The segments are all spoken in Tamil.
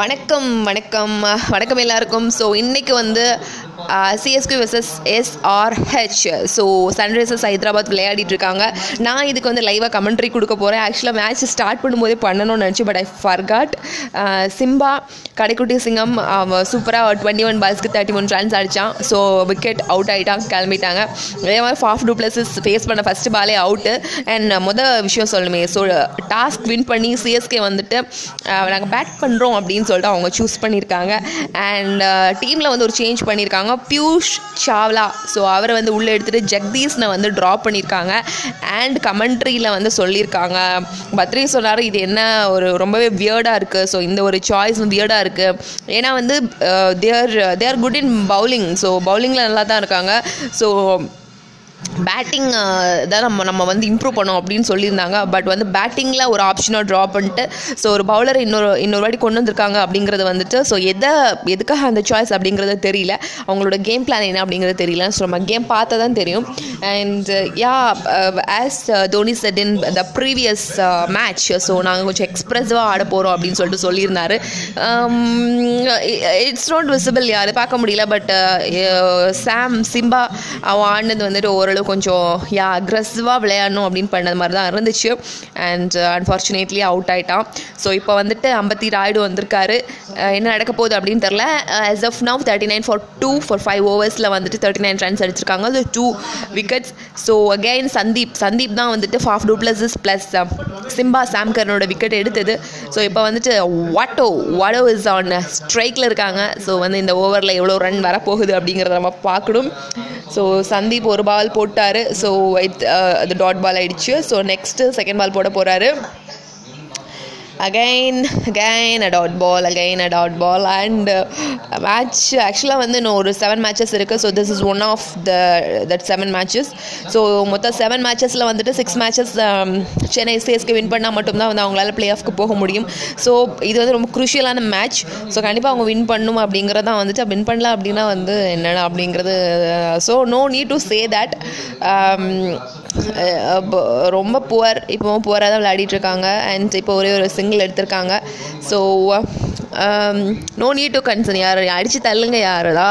வணக்கம் வணக்கம். வணக்கம் எல்லாருக்கும். ஸோ இன்றைக்கி வந்து CSK versus SRH so Sunrisers Hyderabad விளையாடிட்டு இருக்காங்க நான் இதுக்கு வந்து லைவாக கமெண்ட்ரி கொடுக்க போகிறேன் ஆக்சுவலாக மேட்ச் ஸ்டார்ட் பண்ணும்போதே பண்ணணும்னு நினச்சி but I forgot Simba Kadaikutty Singam சூப்பராக டுவெண்ட்டி ஒன் பால்ஸ்க்கு தேர்ட்டி ஒன் ரன்ஸ் அடித்தான் ஸோ விக்கெட் அவுட் ஆகிட்டான் கிளம்பிட்டாங்க. அதே மாதிரி ஃபாஃப் டூப்ளஸஸ் ஃபேஸ் பண்ண ஃபஸ்ட்டு பாலே அவுட்டு அண்ட் மொதல் விஷயம் சொல்லணுமே ஸோ டாஸ்க் வின் பண்ணி சிஎஸ்கே வந்துட்டு நாங்கள் பேட் பண்ணுறோம் அப்படின்னு சொல்லிட்டு அவங்க சூஸ் பண்ணியிருக்காங்க அண்ட் டீமில் வந்து ஒரு சேஞ்ச் பண்ணியிருக்காங்க பியூஷ் சாவ்லா. ஸோ அவரை வந்து உள்ளே எடுத்துகிட்டு ஜெக்தீஷ்னை வந்து ட்ராப் பண்ணியிருக்காங்க. அண்ட் கமெண்ட்ரியில் வந்து சொல்லியிருக்காங்க. பத்ரி சொன்னார் இது என்ன ஒரு ரொம்பவே வியர்டாக இருக்குது ஸோ இந்த ஒரு சாய்ஸ் வியர்டாக இருக்குது ஏன்னா வந்து they're they're good in bowling so பவுலிங்கில் நல்லா தான் இருக்காங்க. ஸோ பேட்டிங் தான் நம்ம நம்ம வந்து இம்ப்ரூவ் பண்ணோம் அப்படின்னு சொல்லியிருந்தாங்க. பட் வந்து பேட்டிங்கில் ஒரு ஆப்ஷனாக ட்ரா பண்ணிட்டு ஸோ ஒரு பவுலரை இன்னொரு இன்னொரு வாட்டி கொண்டு வந்திருக்காங்க அப்படிங்கிறது வந்துட்டு ஸோ எதை எதுக்காக அந்த சாய்ஸ் அப்படிங்கிறது தெரியல. அவங்களோட கேம் பிளான் என்ன அப்படிங்கிறது தெரியல ஸோ நம்ம கேம் பார்த்தா தான் தெரியும் and yeah as Dhoni said in the previous match so நாங்கள் கொஞ்சம் எக்ஸ்ப்ரெசிவாக ஆட போகிறோம் அப்படின்னு சொல்லிட்டு சொல்லியிருந்தாரு. இட்ஸ் நாட் விசிபிள் யார் பார்க்க முடியல பட் சாம் சிம்பா அவன் ஆடினது வந்துட்டு ஓரளவு கொஞ்சம் யா அக்ரெசிவாக விளையாடணும் அப்படின்னு பண்ணது மாதிரி தான் இருந்துச்சு அண்ட் அன்ஃபார்ச்சுனேட்லி அவுட் ஆகிட்டான் ஸோ இப்போ வந்துட்டு ஐம்பத்தி ராய்டு வந்திருக்காரு. Uh, என்ன நடக்க போகுது அப்படின்னு தெரில as of now thirty nine for two for five ஓவர்ஸில் வந்துட்டு தேர்ட்டி நைன் ரன்ஸ் அடிச்சிருக்காங்க. அது two wickets so again Sandeep Sandeep தான் வந்துட்டு ஃபாஃப் டூ ப்ளஸ் சிம்பா சாம்கர்னோட விக்கெட் எடுத்தது. ஸோ இப்போ வந்துட்டு வாட்டோ வாடோ இஸ் ஆன் ஸ்ட்ரைக்கில் இருக்காங்க. ஸோ வந்து இந்த ஓவரில் எவ்வளோ ரன் வரப்போகுது அப்படிங்கிறத நம்ம பார்க்கணும். ஸோ சந்தீப் ஒரு பால் போட்டார். ஸோ அது டாட் பால் ஆயிடுச்சு. ஸோ நெக்ஸ்ட்டு செகண்ட் பால் போட போகிறாரு again again a dot ball again a dot ball and match ஆக்சுவலாக வந்து இன்னும் ஒரு செவன் மேட்சஸ் இருக்குது so this is one of the that seven matches so மொத்தம் செவன் மேட்சஸில் வந்துட்டு six matches Chennai CSK win பண்ணால் மட்டும்தான் வந்து அவங்களால பிளே ஆஃப்க்கு போக முடியும். ஸோ இது வந்து ரொம்ப குரூஷியலான மேட்ச் ஸோ கண்டிப்பாக அவங்க வின் பண்ணணும் அப்படிங்கிறதான் வந்துட்டு வின் பண்ணல அப்படின்னா வந்து என்னென்ன அப்படிங்கிறது so no need to say that ரொம்ப புவர் இப்போ புவராக தான் விளையாடிட்டு இருக்காங்க. அண்ட் இப்போ ஒரே ஒரு சிங்கிள் எடுத்திருக்காங்க. So no need to concern யார் அடித்து தள்ளுங்க யாரடா?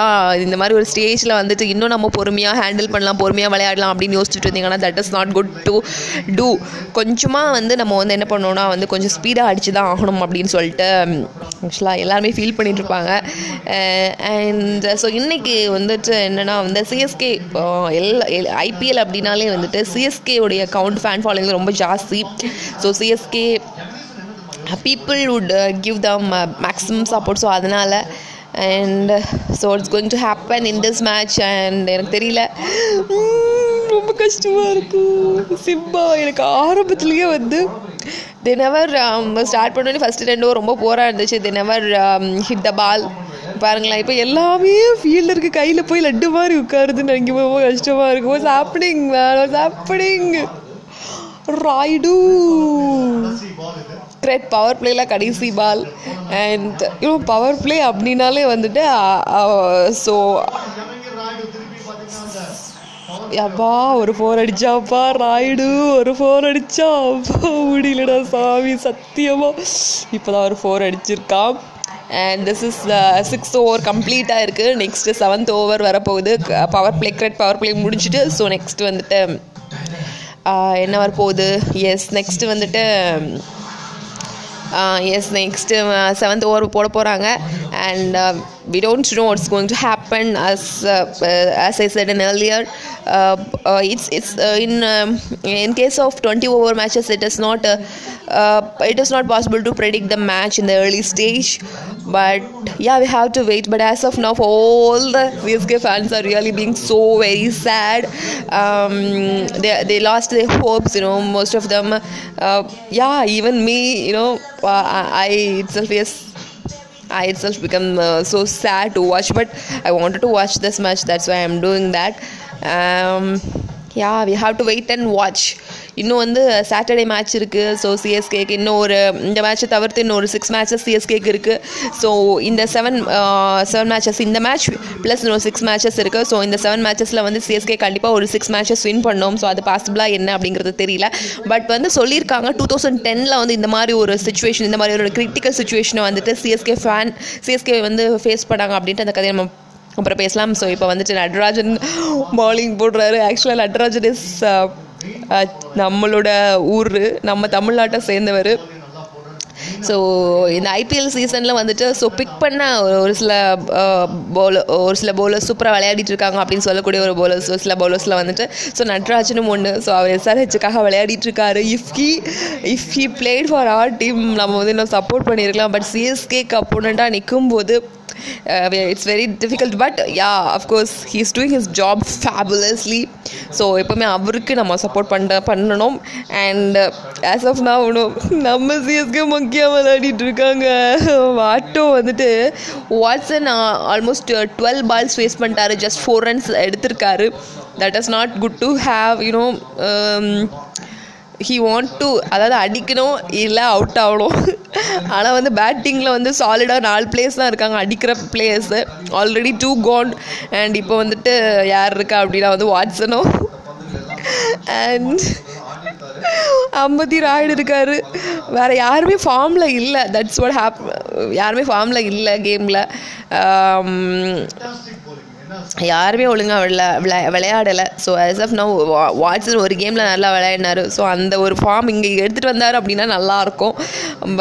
இந்த மாதிரி ஒரு ஸ்டேஜில் வந்துட்டு இன்னும் நம்ம பொறுமையாக ஹேண்டில் பண்ணலாம் பொறுமையாக விளையாடலாம் அப்படின்னு யோசிச்சுட்டு இருந்தீங்கன்னா that is not good to do கொஞ்சமாக வந்து நம்ம வந்து என்ன பண்ணோன்னா வந்து கொஞ்சம் ஸ்பீடாக அடித்து தான் ஆகணும் அப்படின்னு சொல்லிட்டு um, ஆக்சுவலாக எல்லாருமே ஃபீல் பண்ணிட்டு இருப்பாங்க. Uh, அண்ட் ஸோ இன்றைக்கி வந்துட்டு என்னென்னா வந்து சிஎஸ்கே இப்போ எல்லா ஐபிஎல் அப்படின்னாலே வந்துட்டு சிஎஸ்கேவுடைய கவுண்ட் ஃபேன் ஃபாலோயிங் ரொம்ப ஜாஸ்தி. So CSK people would give them maximum support so அதனால் and so it's going to happen in this match and எனக்கு தெரியல ரொம்ப கஷ்டமாக இருக்குது சிம்பா எனக்கு ஆரம்பத்துலேயே வந்து தே நெவர் ஸ்டார்ட் பண்ணோன்னே ஃபஸ்ட்டு ரெண்டு ரொம்ப போராக இருந்துச்சு they never hit the ball பாருங்களேன் இப்போ எல்லாமே ஃபீல்டருக்கு கையில் போய் லட்டு மாதிரி உட்காருதுன்னு நினைக்கும் ரொம்ப கஷ்டமாக இருக்கும் what's happening man what's happening Rayudu thread power பிளேல கடைசி பால். அண்ட் இன்னும் பவர் பிளே அப்படின்னாலே வந்துட்டு ஸோ அப்பா ஒரு ஃபோர் அடிச்சாப்பா ராய்டு ஒரு ஃபோர் அடிச்சா அப்பா முடியலடா சாமி சத்தியமா. இப்போதான் ஒரு four அடிச்சிருக்கான். And this is six over கம்ப்ளீட்டாக இருக்குது நெக்ஸ்ட்டு செவன்த் ஓவர் வரப்போகுது. Power play great power play முடிஞ்சிட்டு ஸோ நெக்ஸ்ட் வந்துட்டு என்ன வரப்போகுது? எஸ் நெக்ஸ்ட்டு வந்துட்டு எஸ் நெக்ஸ்ட்டு செவன்த் ஓவர் போட போகிறாங்க and we don't know it's going to happen as as I said in earlier it's it's in in case of twenty over matches it is not it is not possible to predict the match in the early stage but yeah we have to wait but as of now all the CSK fans are really being so very sad um, they, they lost their hopes you know most of them uh, yeah even me you know I itself yes I itself become uh, so sad to watch, but I wanted to watch this match. That's why I'm doing that. Um, yeah, we have to wait and watch. இன்னும் வந்து சாட்டர்டே மேட்ச் இருக்குது ஸோ சிஎஸ்கேக்கு இன்னும் ஒரு இந்த மேட்ச்சை தவிர்த்து இன்னும் ஒரு சிக்ஸ் மேட்சஸ் சிஎஸ்கேக்கு இருக்குது ஸோ இந்த செவன் செவன் மேட்சஸ் இந்த மேட்ச் ப்ளஸ் இன்னும் சிக்ஸ் மேட்சஸ் இருக்குது ஸோ இந்த செவன் மேட்சஸில் வந்து சிஎஸ்கே கண்டிப்பாக ஒரு சிக்ஸ் மேட்சஸ் வின் பண்ணோம். ஸோ அது பாசிபிளாக என்ன அப்படிங்கிறது தெரியல. பட் வந்து சொல்லியிருக்காங்க டூ தௌசண்ட் டெனில் வந்து இந்த மாதிரி ஒரு சுச்சுவேஷன் இந்த மாதிரி ஒரு கிரிட்டிக்கல் சுச்சுவேஷனை வந்துட்டு சிஎஸ்கே ஃபேன் சிஎஸ்கே வந்து ஃபேஸ் பண்ணாங்க அப்படின்ட்டு அந்த கதையை நம்ம அப்புறம் பேசலாம். ஸோ இப்போ வந்துட்டு நடராஜன் பாலிங் போடுறாரு. ஆக்சுவலாக நடராஜன் இஸ் நம்மளோட ஊர் நம்ம தமிழ்நாட்டை சேர்ந்தவர். ஸோ இந்த ஐபிஎல் சீசனில் வந்துட்டு ஸோ பிக் பண்ண ஒரு- சில பவுலர் ஒரு சில பவுலர்ஸ் சூப்பராக விளையாடிட்டு இருக்காங்க அப்படின்னு சொல்லக்கூடிய ஒரு பவுலர்ஸ் ஒரு சில பவுலர்ஸில் வந்துட்டு ஸோ நட்ராஜனும் ஒன்று ஸோ அவர் எஸ்ஆர்ஹெச்சுக்காக விளையாடிட்டு இருக்காரு. If he if he played for our team நம்ம வந்து இன்னும் சப்போர்ட் பண்ணியிருக்கலாம். பட் சிஎஸ்கேக்கு அப்போனண்ட்டாக நிற்கும் போது it's very difficult but yeah of course he is doing his job fabulously so எப்போவுமே அவருக்கு நம்ம சப்போர்ட் பண்ண பண்ணணும். அண்ட் ஆஸ் ஆஃப் நான் நம்ம சிஎஸ்கே முக்கியம் விளையாடிட்டு இருக்காங்க. வாட்டோ வந்துட்டு Watson almost twelve balls waste பண்ணிட்டாரு. ஜஸ்ட் ஃபோர் ரன்ஸ் எடுத்திருக்காரு. That is not good to have you know he want to அதாவது அடிக்கணும் இல்லை அவுட் ஆகணும். ஆனால் வந்து பேட்டிங்கில் வந்து சாலிடாக நாலு பிளேஸ் தான் இருக்காங்க. அடிக்கிற players already two gone and இப்போ வந்துட்டு யார் இருக்கா அப்படின்னா வந்து வாட்ஸனோ அண்ட் ஐம்பத்தி ராய்டு இருக்காரு. வேற யாருமே ஃபார்மில் இல்லை. தட்ஸ் வாட் ஹேப் யாருமே ஃபார்மில் இல்லை கேமில் யாருமே ஒழுங்காக விளா விளையா விளையாடலை. So as of now Watson ஒரு கேமில் நல்லா விளையாடினாரு. ஸோ அந்த ஒரு ஃபார்ம் இங்கே எடுத்துகிட்டு வந்தார் அப்படின்னா நல்லாயிருக்கும்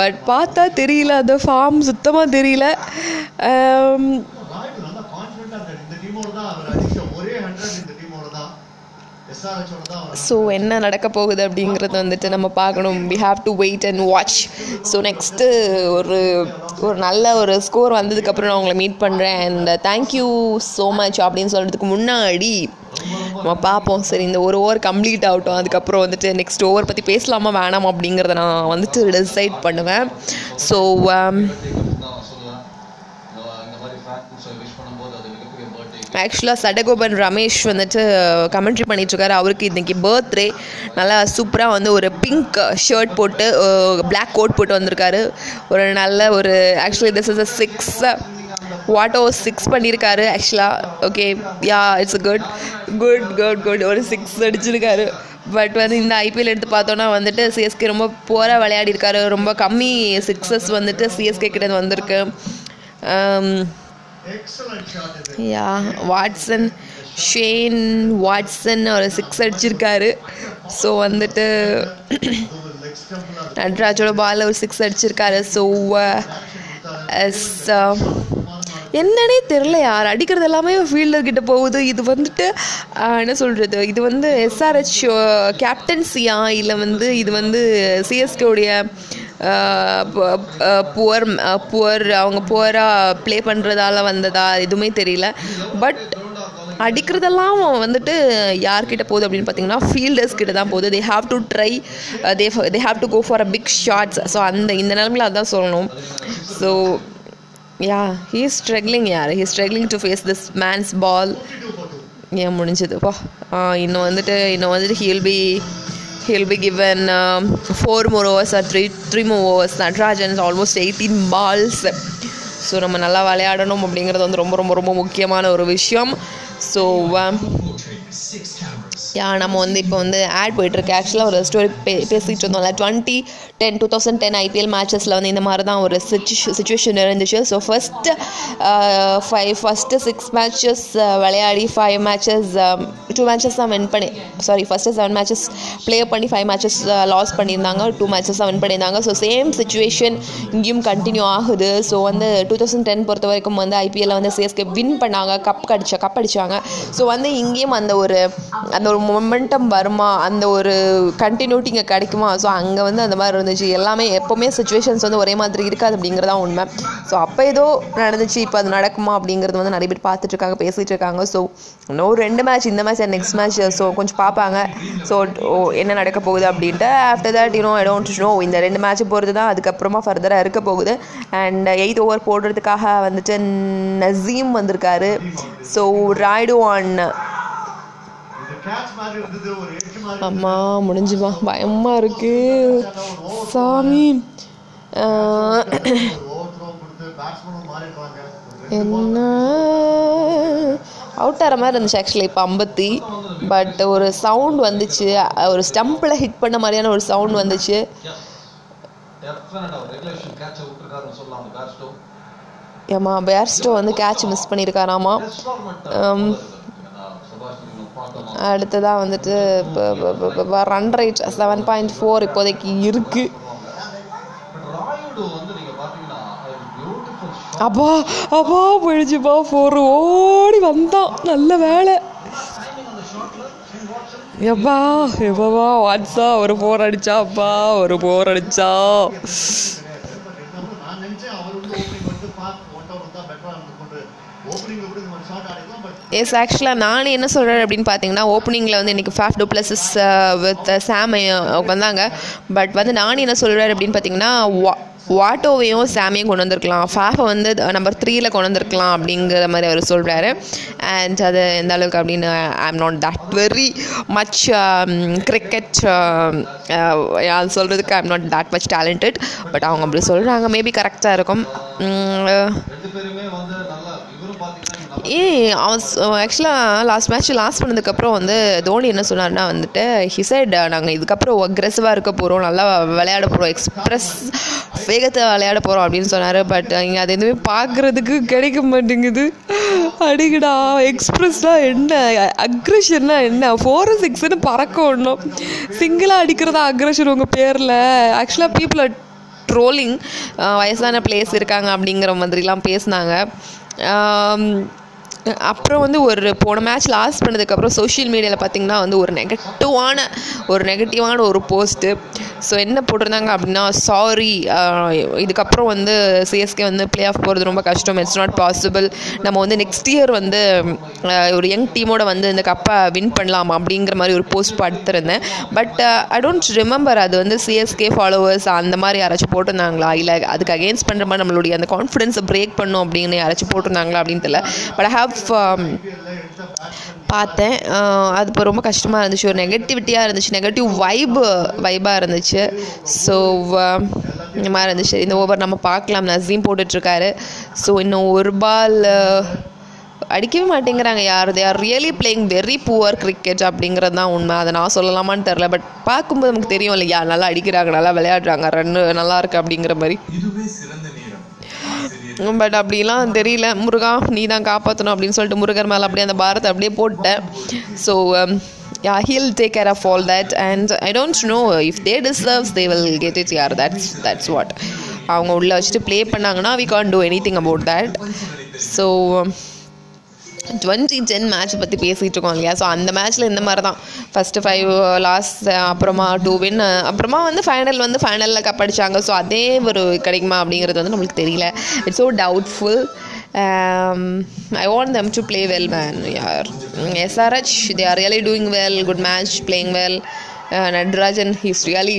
பட் பார்த்தா தெரியல அந்த ஃபார்ம் சுத்தமாக தெரியல Um, ராய்டு நல்லா கான்ஃபிடென்ட்டா இருக்காரு இந்த டீமோட தான் அவர் அடிச்ச ஒரே ஹண்ட்ரட் இந்த டீமோட தான் எஸ்ஆர்ஹெச்சோட தான் அவர் ஸோ என்ன நடக்க போகுது அப்படிங்கிறத வந்துட்டு நம்ம பார்க்கணும். We have to wait and watch so next ஒரு ஒரு நல்ல ஒரு ஸ்கோர் வந்ததுக்கப்புறம் நான் உங்களை மீட் பண்ணுறேன் அண்ட் தேங்க்யூ ஸோ மச் அப்படின்னு சொல்கிறதுக்கு முன்னாடி நம்ம பார்ப்போம். சரி இந்த ஒரு ஓவர் கம்ப்ளீட் ஆகட்டும். அதுக்கப்புறம் வந்துட்டு நெக்ஸ்ட் ஓவர் பற்றி பேசலாமா வேணாமா அப்படிங்கிறத நான் வந்துட்டு டிசைட் பண்ணுவேன். ஸோ um, தான் நான் சொல்லுவேன் இந்த- இந்த மாதிரி ஃபேன்ஸ் விஷ் பண்ணும்போது அது மிகப்பெரிய பர்த்டே ஆக்சுவலாக சடகோபன் ரமேஷ் வந்துட்டு கமெண்ட்ரி பண்ணிட்டுருக்காரு. அவருக்கு இன்றைக்கி பர்த்டே நல்லா சூப்பராக வந்து ஒரு பிங்க் ஷர்ட் போட்டு பிளாக் கோட் போட்டு வந்திருக்காரு. ஒரு நல்ல ஒரு actually this is a six Watto six பண்ணியிருக்காரு ஆக்சுவலாக okay yeah it's good good good good ஒரு சிக்ஸ் அடிச்சிருக்காரு. பட் வந்து இந்த ஐபிஎல் எடுத்து பார்த்தோன்னா வந்துட்டு சிஎஸ்கே ரொம்ப போராக விளையாடிருக்காரு. ரொம்ப கம்மி சிக்ஸஸ் வந்துட்டு சிஎஸ்கே கிட்ட வந்திருக்கு. Um, yeah Watson Shane Watson ஒரு சிக்ஸ் அடிச்சிருக்காரு. ஸோ வந்துட்டு நட்ராஜோட பால் ஒரு சிக்ஸ் அடிச்சிருக்காரு. ஸோ எஸ் um, என்னன்னே தெரில யார் அடிக்கிறது எல்லாமே ஃபீல்டர் கிட்ட போகுது. இது வந்துட்டு என்ன சொல்கிறது இது வந்து எஸ்ஆர்ஹெச் கேப்டன்சியா இல்லை வந்து இது வந்து சிஎஸ்கேவுடைய புவர் புவர் அவங்க புவராக ப்ளே பண்ணுறதால வந்ததா? எதுவுமே தெரியல. பட் அடிக்கிறதெல்லாம் வந்துட்டு யார்கிட்ட போகுது அப்படின்னு பார்த்தீங்கன்னா ஃபீல்டர்ஸ் கிட்ட தான் போகுது. They have to try they they have to go for a big shots so அந்த இந்த நிலமையில் அதான் சொல்லணும். So yeah he is struggling யார் he struggling to face this man's ball ஏன் முடிஞ்சதுப்பா இன்னும் வந்துட்டு இன்னும் வந்துட்டு he'll be he'll be given four overs overs three three three overs. Overs Natarajan's almost eighteen balls so நம்ம நல்லா விளையாடணும் அப்படிங்கிறது வந்து ரொம்ப ரொம்ப ரொம்ப முக்கியமான ஒரு விஷயம் ஸோ um, யா நம்ம வந்து இப்போ வந்து ஆட் போயிட்டுருக்கு. ஆக்சுவலாக ஒரு ஸ்டோரி பே பேசிகிட்டு இருந்தோம்ல. Twenty ten two thousand ten IPL மேட்சஸில் வந்து இந்த மாதிரி uh, uh, um, தான் ஒரு சுச்சுவேஷன் இருந்துச்சு. So first five first six matches விளையாடி ஃபைவ் மேட்சஸ் டூ மேட்சஸ் தான் வின் பண்ணி sorry first seven matches play பண்ணி ஃபைவ் மேட்சஸ் லாஸ் பண்ணியிருந்தாங்க. டூ மேட்சஸ் தான் வின் பண்ணியிருந்தாங்க. ஸோ சேம் சுச்சுவேஷன் இங்கேயும் கண்டினியூ ஆகுது. ஸோ வந்து டூ தௌசண்ட் டென் பொறுத்த வரைக்கும் வந்து ஐபிஎல்ல வந்து சிஎஸ்கே வின் பண்ணாங்க. கப் கடிச்சா கப் அடிச்சாங்க. ஸோ வந்து இங்கேயும் அந்த ஒரு அந்த ஒரு மொமெண்டம் வருமா? அந்த ஒரு கண்டினியூட்டி இங்கே கிடைக்குமா? ஸோ அங்கே வந்து அந்த மாதிரி இருந்துச்சு. எல்லாமே எப்போவுமே சுச்சுவேஷன்ஸ் வந்து ஒரே மாதிரி இருக்காது அப்படிங்கிறதா உண்மை. ஸோ அப்போ ஏதோ நடந்துச்சு. இப்போ அது நடக்குமா அப்படிங்கிறது வந்து நிறைய பேர் பார்த்துட்டு இருக்காங்க பேசிகிட்டு இருக்காங்க ஸோ இன்னும் ரெண்டு மேட்ச் இந்த மேட்ச் நெக்ஸ்ட் மேட்ச் ஸோ கொஞ்சம் பார்ப்பாங்க. ஸோ என்ன நடக்க போகுது அப்படின்ட்டு after that you know I don't know இந்த ரெண்டு மேட்ச் போகிறது தான் அதுக்கப்புறமா ஃபர்தராக இருக்க போகுது. அண்ட் எயிட் ஓவர் போடுறதுக்காக வந்துட்டு நசீம் வந்திருக்காரு. ஸோ ராய்டு ஆன் கேட்ச் மாதிரி இருந்தது ஒரு எட்ஜ் மாதிரி அம்மா முடிஞ்சுமா? பயமாக இருக்கு. சாமி. என்ன? அவுட் ஆகிற மாதிரி இருந்துச்சு ஆக்சுவலி இப்போ ஐம்பத்தி பட் ஒரு சவுண்ட் வந்துச்சு. ஒரு ஸ்டம்பில் ஹிட் பண்ண மாதிரியான ஒரு சவுண்ட் வந்துச்சு. ஏமா பேர்ஸ்டோ வந்து கேட்ச் மிஸ் பண்ணியிருக்காராமா? அடுத்ததாக வந்துட்டு run rate seven point four இப்போதைக்கு இருக்குது அப்பா அப்பா போயிடுச்சுப்பா ஃபோர் ஓடி வந்தான் நல்ல வேலை. எப்பா எப்பவா வாட்ஸா ஒரு போர் அடிச்சா அப்பா ஒரு போர் அடிச்சா நான் நினைச்சேன் அவர் வந்து ஓப்பனிங் வந்து பார்த்து ஒன் ஓவர் வந்தா பெட்டரா இருந்து கொண்டு ஓப்பனிங் கூட இந்த மாதிரி ஷாட் ஆடிக்கலாம் பட் எஸ் ஆக்சுவலாக நான் என்ன சொல்கிறேன் அப்படின்னு பார்த்தீங்கன்னா ஓப்பனிங்கில் வந்து இன்றைக்கி Faf du Plessis with Sam வந்தாங்க பட் வந்து நான் என்ன சொல்கிறேன் அப்படின்னு பார்த்தீங்கன்னா வா வாட்டோவையும் சாமியும் கொண்டு வந்திருக்கலாம். ஃபேஃபை வந்து நம்பர் த்ரீயில் கொண்டு வந்திருக்கலாம் அப்படிங்கிற மாதிரி அவர் சொல்கிறாரு அண்ட் அது எந்த அளவுக்கு அப்படின்னு I am not that very much cricket அது சொல்கிறதுக்கு I am not that much talented but அவங்க அப்படி சொல்கிறாங்க மேபி கரெக்டாக இருக்கும் உம், ரெண்டு பேருமே வந்து நல்லா இவரும் பாத்தீங்கன்னா ஏ அவன் ஆக்சுவலாக லாஸ்ட் மேட்ச் லாஸ்ட் பண்ணதுக்கப்புறம் வந்து தோனி என்ன சொன்னார்னா வந்துட்டு ஹிசைட் நாங்கள் இதுக்கப்புறம் அக்ரெசிவாக இருக்க போகிறோம் நல்லா விளையாட போகிறோம் எக்ஸ்ப்ரெஸ் வேகத்தை விளையாட போகிறோம் அப்படின்னு சொன்னார். பட் இங்கே அது எதுவுமே பார்க்குறதுக்கு கிடைக்க மாட்டேங்குது. அடிக்கடா எக்ஸ்ப்ரெஸ்லாம் என்ன? அக்ரெஷன்னா என்ன? ஃபோர் சிக்ஸ்னு பறக்க ஒன்றும் சிங்கிளாக அடிக்கிறதா அக்ரெஷன் உங்கள் பேரில்? ஆக்சுவலாக பீப்புள் ட்ரோலிங் வயசான பிளேஸ் இருக்காங்க அப்படிங்கிற மாதிரிலாம் பேசினாங்க. அப்புறம் வந்து ஒரு போன மேட்ச் லாஸ்ட் பண்ணதுக்கப்புறம் சோஷியல் மீடியாவில் பார்த்தீங்கன்னா வந்து ஒரு நெகட்டிவான ஒரு நெகட்டிவான ஒரு போஸ்ட்டு ஸோ என்ன போட்டிருந்தாங்க அப்படின்னா சாரி இதுக்கப்புறம் வந்து சிஎஸ்கே வந்து ப்ளே ஆஃப் போகிறது ரொம்ப கஷ்டம். இட்ஸ் நாட் பாசிபிள் நம்ம வந்து நெக்ஸ்ட் இயர் வந்து ஒரு யங் டீமோட வந்து இந்த கப்பை வின் பண்ணலாம் அப்படிங்கிற மாதிரி ஒரு போஸ்ட் பார்த்துருந்தேன் பட் ஐ டோன்ட் ரிமெம்பர் அது வந்து சிஎஸ்கே ஃபாலோவர்ஸ் அந்த மாதிரி யாராச்சும் போட்டிருந்தாங்களா? இல்லை அதுக்கு அகேன்ஸ்ட் பண்ணுற மாதிரி நம்மளுடைய அந்த கான்ஃபிடென்ஸை பிரேக் பண்ணும் அப்படின்னு யாராச்சும் போட்டிருந்தாங்களா அப்படின்னு தெரியல. பட் ஐ ஹாவ் Um, பார்த்தேன். அது இப்போ ரொம்ப கஷ்டமாக இருந்துச்சு. ஒரு நெகட்டிவிட்டியாக இருந்துச்சு. நெகட்டிவ் வைபு வைபாக இருந்துச்சு. ஸோ இந்த மாதிரி இருந்துச்சு. இந்த ஓவர் நம்ம பார்க்கலாம். நசீம் போட்டுட்ருக்காரு. ஸோ இன்னும் ஒரு பால் அடிக்கவே மாட்டேங்கிறாங்க யார்? They are really playing very poor cricket அப்படிங்கிறது தான் உண்மை. அதை நான் சொல்லலாமான்னு தெரில பட் பார்க்கும்போது நமக்கு தெரியும் இல்லையா நல்லா அடிக்கிறாங்க நல்லா விளையாடுறாங்க ரன்னு நல்லா இருக்கு அப்படிங்கிற மாதிரி. பட் அப்படிலாம் தெரியல. முருகா நீ தான் காப்பாற்றணும் அப்படின்னு சொல்லிட்டு முருகர் மேலே அப்படியே அந்த பாரத்தை அப்படியே போட்டேன் so yeah he'll take care of all that and I don't know if they deserves they will get it யார் தட்ஸ் தட்ஸ் வாட் அவங்க உள்ளே வச்சுட்டு ப்ளே பண்ணாங்கன்னா we can do anything about that so twenty ten match பற்றி பேசிகிட்டு இருக்கோம் இல்லையா? ஸோ அந்த மேட்ச்சில் இந்த மாதிரி தான் ஃபஸ்ட்டு ஃபைவ் லாஸ்ட் அப்புறமா டூ வின் அப்புறமா வந்து ஃபைனல் வந்து ஃபைனலில் கப் அடிச்சாங்க. ஸோ அதே ஒரு கிடைக்குமா அப்படிங்கிறது வந்து நம்மளுக்கு தெரியல. It's so doubtful I want them to play well man யார் SRH they are really doing well good match playing well Natarajan he's really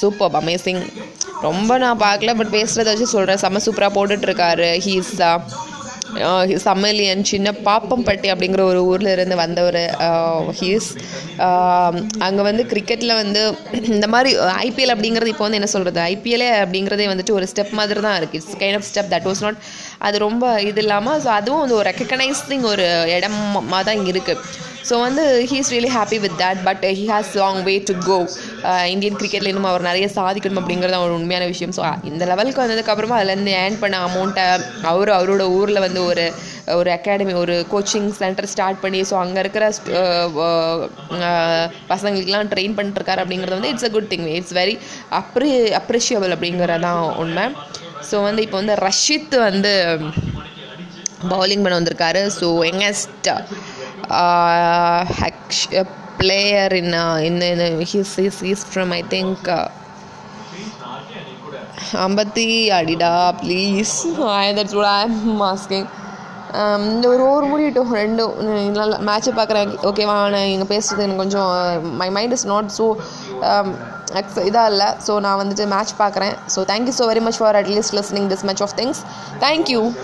super amazing ரொம்ப நான் பார்க்கல பட் பேசுகிறத வச்சு சொல்கிறேன் செம்ம சூப்பராக போட்டுட்ருக்காரு ஹீஸ் சம்மலியன் சின்ன பாப்பம்பட்டி அப்படிங்கிற ஒரு ஊரில் இருந்து வந்தவர் ஹீஸ் அங்கே வந்து கிரிக்கெட்டில் வந்து இந்த மாதிரி ஐபிஎல் அப்படிங்கிறது இப்போ வந்து என்ன சொல்கிறது ஐபிஎல்லே அப்படிங்கிறதே வந்துட்டு ஒரு ஸ்டெப் மாதிரி தான் இருக்குது it's kind of step that was not அது ரொம்ப இது இல்லாமல் ஸோ அதுவும் வந்து ஒரு ரெக்கக்னைஸிங் ஒரு இடமா தான் இங்கே இருக்குது ஸோ வந்து he is really happy with that but he has long way to go Indian கிரிக்கெட்ல இன்னும் அவர் நிறைய சாதிக்கணும் அப்படிங்கிறது ஒரு உண்மையான விஷயம். ஸோ இந்த லெவலுக்கு வந்ததுக்கப்புறமா அதுலேருந்து ஏர்ன் பண்ண அமௌண்ட்டை அவர் அவரோட ஊரில் வந்து ஒரு ஒரு அகாடமி ஒரு கோச்சிங் சென்டர் ஸ்டார்ட் பண்ணி ஸோ அங்கே இருக்கிற பசங்களுக்கெலாம் ட்ரெயின் பண்ணிட்டுருக்காரு அப்படிங்கிறது வந்து it's a good thing it's very அப்ரி appreciable அப்படிங்கிறதான் உண்மை. ஸோ வந்து இப்போ வந்து ரஷித் வந்து பவுலிங் பண்ண வந்திருக்காரு. ஸோ யங்கஸ்ட் பிளேயர் இன் இந்த his his is from I think ஐம்பத்தி அடிடா please I that's what I am இந்த ஒரு ஓவர் முடியட்டும் ரெண்டும் நல்லா மேட்ச்சை பார்க்குறேன் ஓகேவா நான் இங்கே பேசுகிறது எனக்கு கொஞ்சம் my mind is not so இதாக இல்லை ஸோ நான் வந்துட்டு மேட்ச் பார்க்குறேன் so thank you so very much for at least listening this much of things thank you